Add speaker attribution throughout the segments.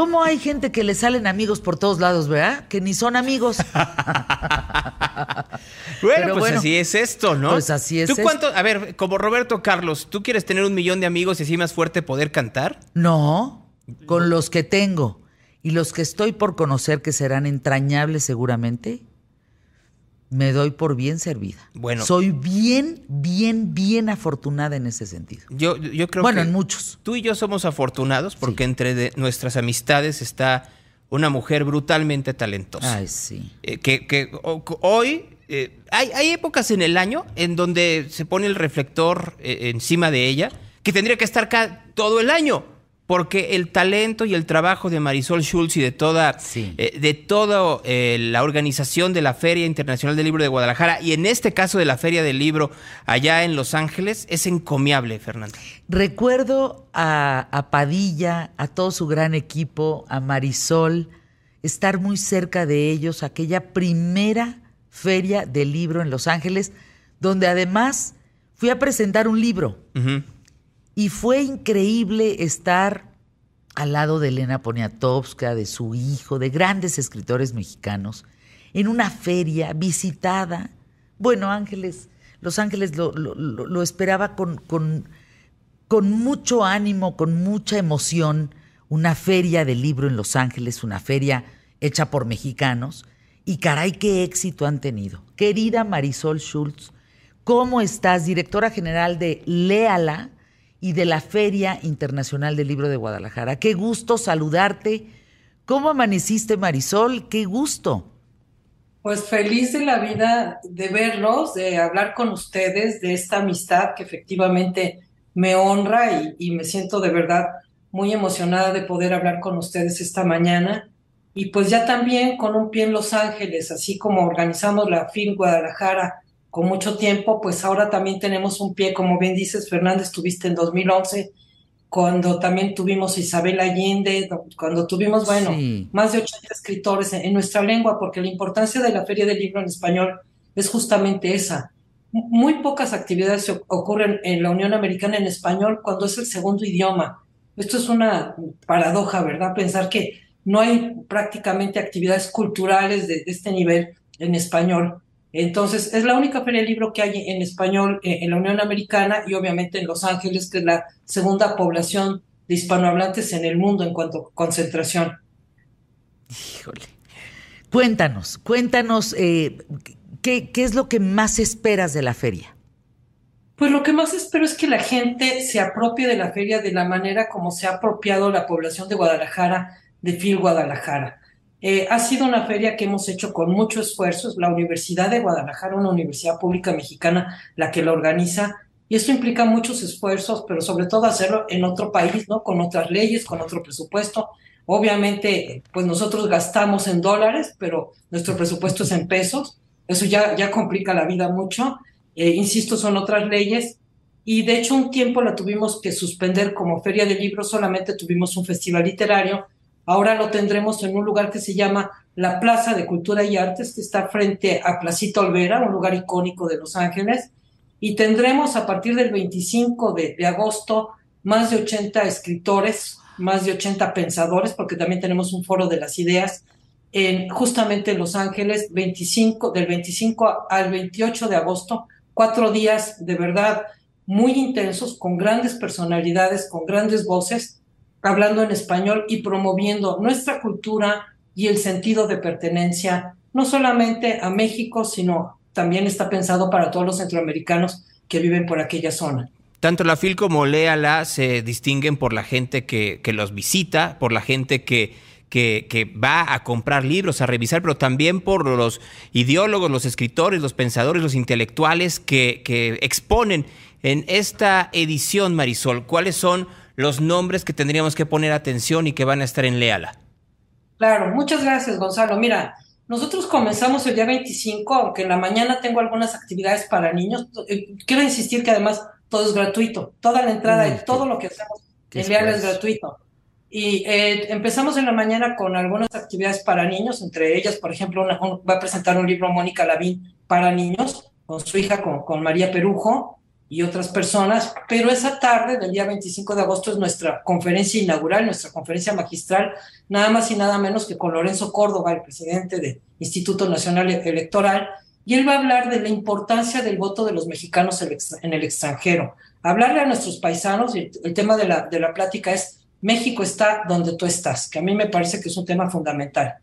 Speaker 1: ¿Cómo hay gente que le salen amigos por todos lados, verdad? Que ni son amigos.
Speaker 2: bueno, pues así es esto, ¿no?
Speaker 1: Pues así es.
Speaker 2: ¿Tú cuánto, a ver, como Roberto Carlos, ¿tú quieres tener un millón de amigos y así más fuerte poder cantar?
Speaker 1: No, con los que tengo y los que estoy por conocer que serán entrañables seguramente, me doy por bien servida. Bueno. Soy bien, bien, bien afortunada en ese sentido.
Speaker 2: Yo, yo creo
Speaker 1: bueno, en muchos.
Speaker 2: Tú y yo somos afortunados porque entre nuestras amistades está una mujer brutalmente talentosa.
Speaker 1: Ay, sí.
Speaker 2: Eh, que, hoy eh, hay, hay, épocas en el año en donde se pone el reflector eh, encima de ella que tendría que estar acá todo el año porque el talento y el trabajo de Marisol Schulz y de toda, eh, de toda eh, la organización de la Feria Internacional del Libro de Guadalajara y en este caso de la Feria del Libro allá en Los Ángeles es encomiable, Fernanda.
Speaker 1: Recuerdo a, a Padilla, a todo su gran equipo, a Marisol, estar muy cerca de ellos, aquella primera Feria del Libro en Los Ángeles, donde además fui a presentar un libro. Y fue increíble estar al lado de Elena Poniatowska, de su hijo, de grandes escritores mexicanos, en una feria visitada. Bueno, Ángeles, Los Ángeles lo, esperaba con, con, con mucho ánimo, con mucha emoción, una feria de libro en Los Ángeles, una feria hecha por mexicanos. Y caray, qué éxito han tenido. Querida Marisol Schultz, ¿cómo estás? Directora general de Léala, y de la Feria Internacional del Libro de Guadalajara. Qué gusto saludarte. ¿Cómo amaneciste, Marisol? Qué gusto.
Speaker 3: Pues feliz de la vida de verlos, de hablar con ustedes, de esta amistad que efectivamente me honra y, me siento de verdad muy emocionada de poder hablar con ustedes esta mañana. Y pues ya también con un pie en Los Ángeles, así como organizamos la FIL Guadalajara con mucho tiempo, pues ahora también tenemos un pie, como bien dices, Fernández, estuviste en 2011, cuando también tuvimos Isabel Allende, cuando tuvimos, bueno, más de 80 escritores en, nuestra lengua, porque la importancia de la Feria del Libro en Español es justamente esa. Muy pocas actividades ocurren en la Unión Americana en español cuando es el segundo idioma. Esto es una paradoja, ¿verdad? Pensar que no hay prácticamente actividades culturales de este nivel en español. Entonces, es la única feria de libro que hay en español eh, en la Unión Americana y obviamente en Los Ángeles, que es la segunda población de hispanohablantes en el mundo en cuanto a concentración.
Speaker 1: Híjole. Cuéntanos, cuéntanos, eh, ¿qué, ¿qué es lo que más esperas de la feria?
Speaker 3: Pues lo que más espero es que la gente se apropie de la feria de la manera como se ha apropiado la población de Guadalajara de FIL Guadalajara. Eh, ha sido una feria que hemos hecho con mucho esfuerzo. Es la Universidad de Guadalajara, una universidad pública mexicana, la que la organiza. Y esto implica muchos esfuerzos, pero sobre todo hacerlo en otro país, ¿no? Con otras leyes, con otro presupuesto. Obviamente, pues nosotros gastamos en dólares, pero nuestro presupuesto es en pesos. Eso ya, ya complica la vida mucho. Eh, insisto, son otras leyes. Y de hecho, un tiempo la tuvimos que suspender como feria de libros, solamente tuvimos un festival literario Ahora lo tendremos en un lugar que se llama la Plaza de Cultura y Artes, que está frente a Placita Olvera, un lugar icónico de Los Ángeles. Y tendremos a partir del 25 de, agosto más de 80 escritores, más de 80 pensadores, porque también tenemos un foro de las ideas en justamente Los Ángeles, 25, del 25 al 28 de agosto, cuatro días de verdad muy intensos, con grandes personalidades, con grandes voces, hablando en español y promoviendo nuestra cultura y el sentido de pertenencia, no solamente a México, sino también está pensado para todos los centroamericanos que viven por aquella zona.
Speaker 2: Tanto la FIL como Léala se distinguen por la gente que, que los visita, por la gente que, que, que, va a comprar libros, a revisar, pero también por los ideólogos, los escritores, los pensadores, los intelectuales que, que exponen en esta edición, Marisol. ¿Cuáles son los nombres que tendríamos que poner atención y que van a estar en Leala.
Speaker 3: Claro, muchas gracias, Gonzalo. Mira, nosotros comenzamos el día 25, aunque en la mañana tengo algunas actividades para niños. Eh, quiero insistir que además todo es gratuito. Toda la entrada y todo lo que hacemos en Leala es gratuito. Y eh, empezamos en la mañana con algunas actividades para niños, entre ellas, por ejemplo, va a presentar un libro Mónica Lavín para niños, con su hija, con, con María Perujo, y otras personas, pero esa tarde del día 25 de agosto es nuestra conferencia inaugural, nuestra conferencia magistral, nada más y nada menos que con Lorenzo Córdoba, el presidente del Instituto Nacional Electoral, y él va a hablar de la importancia del voto de los mexicanos en el extranjero. Hablarle a nuestros paisanos, el tema de la, de la plática es México está donde tú estás, que a mí me parece que es un tema fundamental.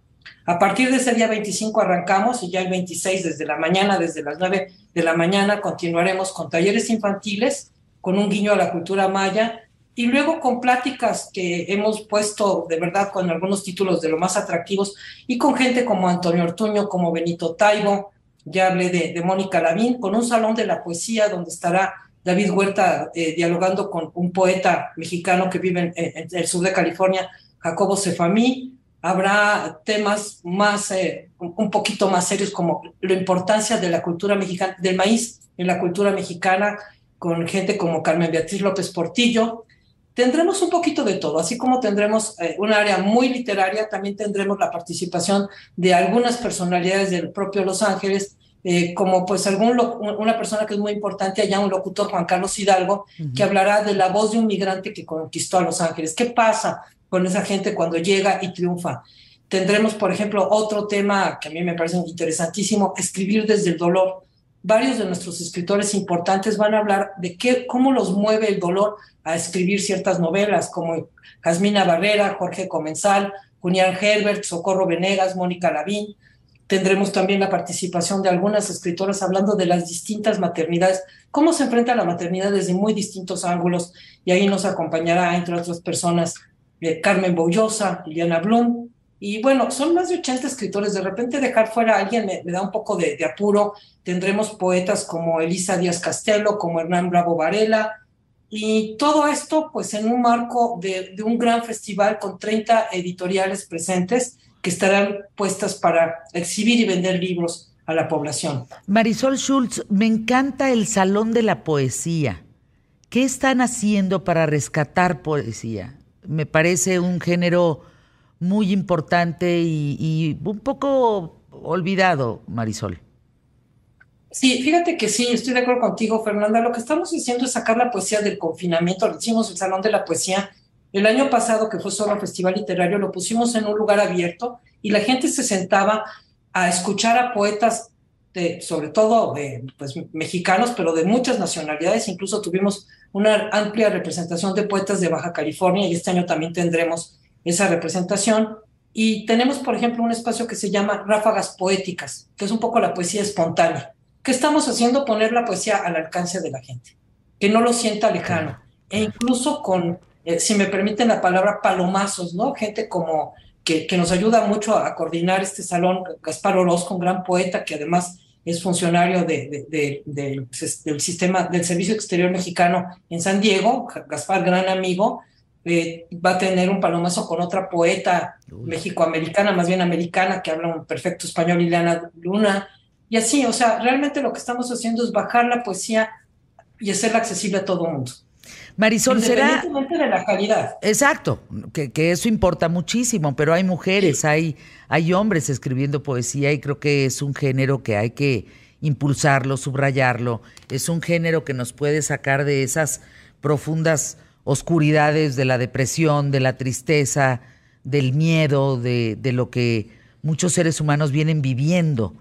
Speaker 3: A partir de ese día 25 arrancamos y ya el 26 desde la mañana, desde las 9 de la mañana, continuaremos con talleres infantiles, con un guiño a la cultura maya y luego con pláticas que hemos puesto de verdad con algunos títulos de lo más atractivos y con gente como Antonio Ortuño, como Benito Taibo, ya hablé de, Mónica Lavín, con un salón de la poesía donde estará David Huerta eh, dialogando con un poeta mexicano que vive en, el sur de California, Jacobo Cefamí, habrá temas más, eh, un poquito más serios como la importancia de la cultura mexicana, del maíz en la cultura mexicana, con gente como Carmen Beatriz López Portillo. Tendremos un poquito de todo, así como tendremos eh, un área muy literaria, también tendremos la participación de algunas personalidades del propio Los Ángeles, eh, como pues algún una persona que es muy importante allá, un locutor, Juan Carlos Hidalgo, que hablará de la voz de un migrante que conquistó a Los Ángeles. ¿Qué pasa con esa gente cuando llega y triunfa. Tendremos, por ejemplo, otro tema que a mí me parece interesantísimo, escribir desde el dolor. Varios de nuestros escritores importantes van a hablar de qué, cómo los mueve el dolor a escribir ciertas novelas, como Jasmina Barrera, Jorge Comensal, Julián Herbert, Socorro Venegas, Mónica Lavín. Tendremos también la participación de algunas escritoras hablando de las distintas maternidades, cómo se enfrenta la maternidad desde muy distintos ángulos, y ahí nos acompañará, entre otras personas, Carmen Boullosa, Liliana Blum, y bueno, son más de 80 escritores. De repente dejar fuera a alguien me, da un poco de, apuro. Tendremos poetas como Elisa Díaz Castelo, como Hernán Bravo Varela, y todo esto pues en un marco de, de, un gran festival con 30 editoriales presentes que estarán puestas para exhibir y vender libros a la población.
Speaker 1: Marisol Schultz, me encanta el Salón de la Poesía. ¿Qué están haciendo para rescatar poesía? me parece un género muy importante y, un poco olvidado, Marisol.
Speaker 3: Sí, fíjate que sí, estoy de acuerdo contigo, Fernanda. Lo que estamos haciendo es sacar la poesía del confinamiento. Lo hicimos el Salón de la Poesía. El año pasado, que fue solo un festival literario, lo pusimos en un lugar abierto y la gente se sentaba a escuchar a poetas, de, sobre todo pues, mexicanos, pero de muchas nacionalidades. Incluso tuvimos una amplia representación de poetas de Baja California y este año también tendremos esa representación. Y tenemos, por ejemplo, un espacio que se llama Ráfagas Poéticas, que es un poco la poesía espontánea. ¿Qué estamos haciendo? Poner la poesía al alcance de la gente, que no lo sienta lejano. E incluso con, eh, si me permiten la palabra, palomazos, ¿no? Gente como que, que nos ayuda mucho a, coordinar este salón, Gaspar Orozco, un gran poeta que además es funcionario de, del sistema del Servicio Exterior Mexicano en San Diego, Gaspar, gran amigo, eh, va a tener un palomazo con otra poeta mexicoamericana, más bien americana, que habla un perfecto español, Ileana Luna, y así, o sea, realmente lo que estamos haciendo es bajar la poesía y hacerla accesible a todo el mundo.
Speaker 1: Marisol, será...
Speaker 3: de la calidad.
Speaker 1: Exacto, que, que, eso importa muchísimo, pero hay mujeres, hay, hay hombres escribiendo poesía y creo que es un género que hay que impulsarlo, subrayarlo. Es un género que nos puede sacar de esas profundas oscuridades de la depresión, de la tristeza, del miedo, de, de lo que muchos seres humanos vienen viviendo,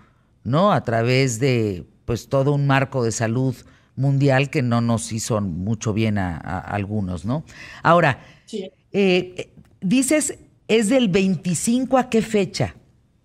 Speaker 1: ¿no? A través de pues todo un marco de salud mundial que no nos hizo mucho bien a, algunos, ¿no? Ahora, eh, dices, ¿es del 25 a qué fecha?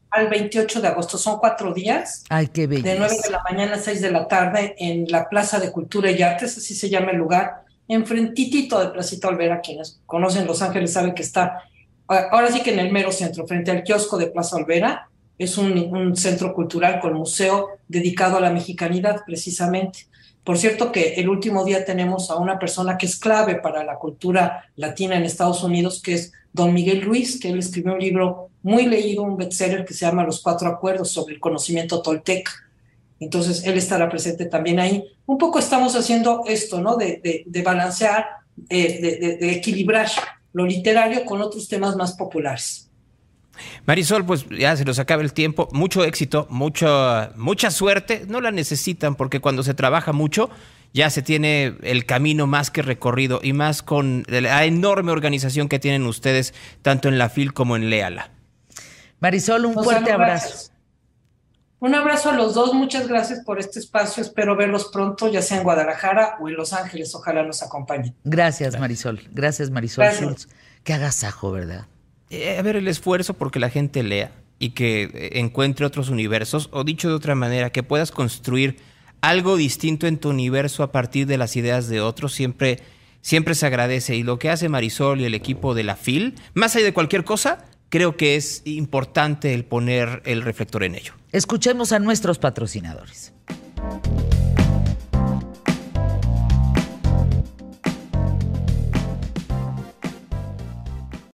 Speaker 3: Al 28 de agosto, son cuatro días.
Speaker 1: Ay, qué bello.
Speaker 3: De 9 de la mañana a 6 de la tarde en la Plaza de Cultura y Artes, así se llama el lugar, enfrentitito de Placita Olvera, quienes conocen Los Ángeles saben que está, ahora sí que en el mero centro, frente al kiosco de Plaza Olvera, es un, centro cultural con museo dedicado a la mexicanidad precisamente. Por cierto que el último día tenemos a una persona que es clave para la cultura latina en Estados Unidos, que es don Miguel Ruiz, que él escribió un libro muy leído, un bestseller que se llama Los Cuatro Acuerdos sobre el conocimiento tolteca. Entonces, él estará presente también ahí. Un poco estamos haciendo esto, ¿no? De, de, balancear, eh, de equilibrar lo literario con otros temas más populares.
Speaker 2: Marisol, pues ya se nos acaba el tiempo. Mucho éxito, mucho, mucha suerte. No la necesitan porque cuando se trabaja mucho ya se tiene el camino más que recorrido y más con la enorme organización que tienen ustedes, tanto en la FIL como en Leala.
Speaker 1: Marisol, un fuerte abrazo.
Speaker 3: Un abrazo a los dos, muchas gracias por este espacio. Espero verlos pronto, ya sea en Guadalajara o en Los Ángeles. Ojalá nos acompañen.
Speaker 1: Gracias, Marisol. Gracias, Marisol Schultz. Qué agasajo, ¿verdad?
Speaker 2: Eh, a ver, el esfuerzo porque la gente lea y que eh, encuentre otros universos, o dicho de otra manera, que puedas construir algo distinto en tu universo a partir de las ideas de otros, siempre, siempre se agradece. Y lo que hace Marisol y el equipo de la FIL, más allá de cualquier cosa, creo que es importante el poner el reflector en ello.
Speaker 1: Escuchemos a nuestros patrocinadores.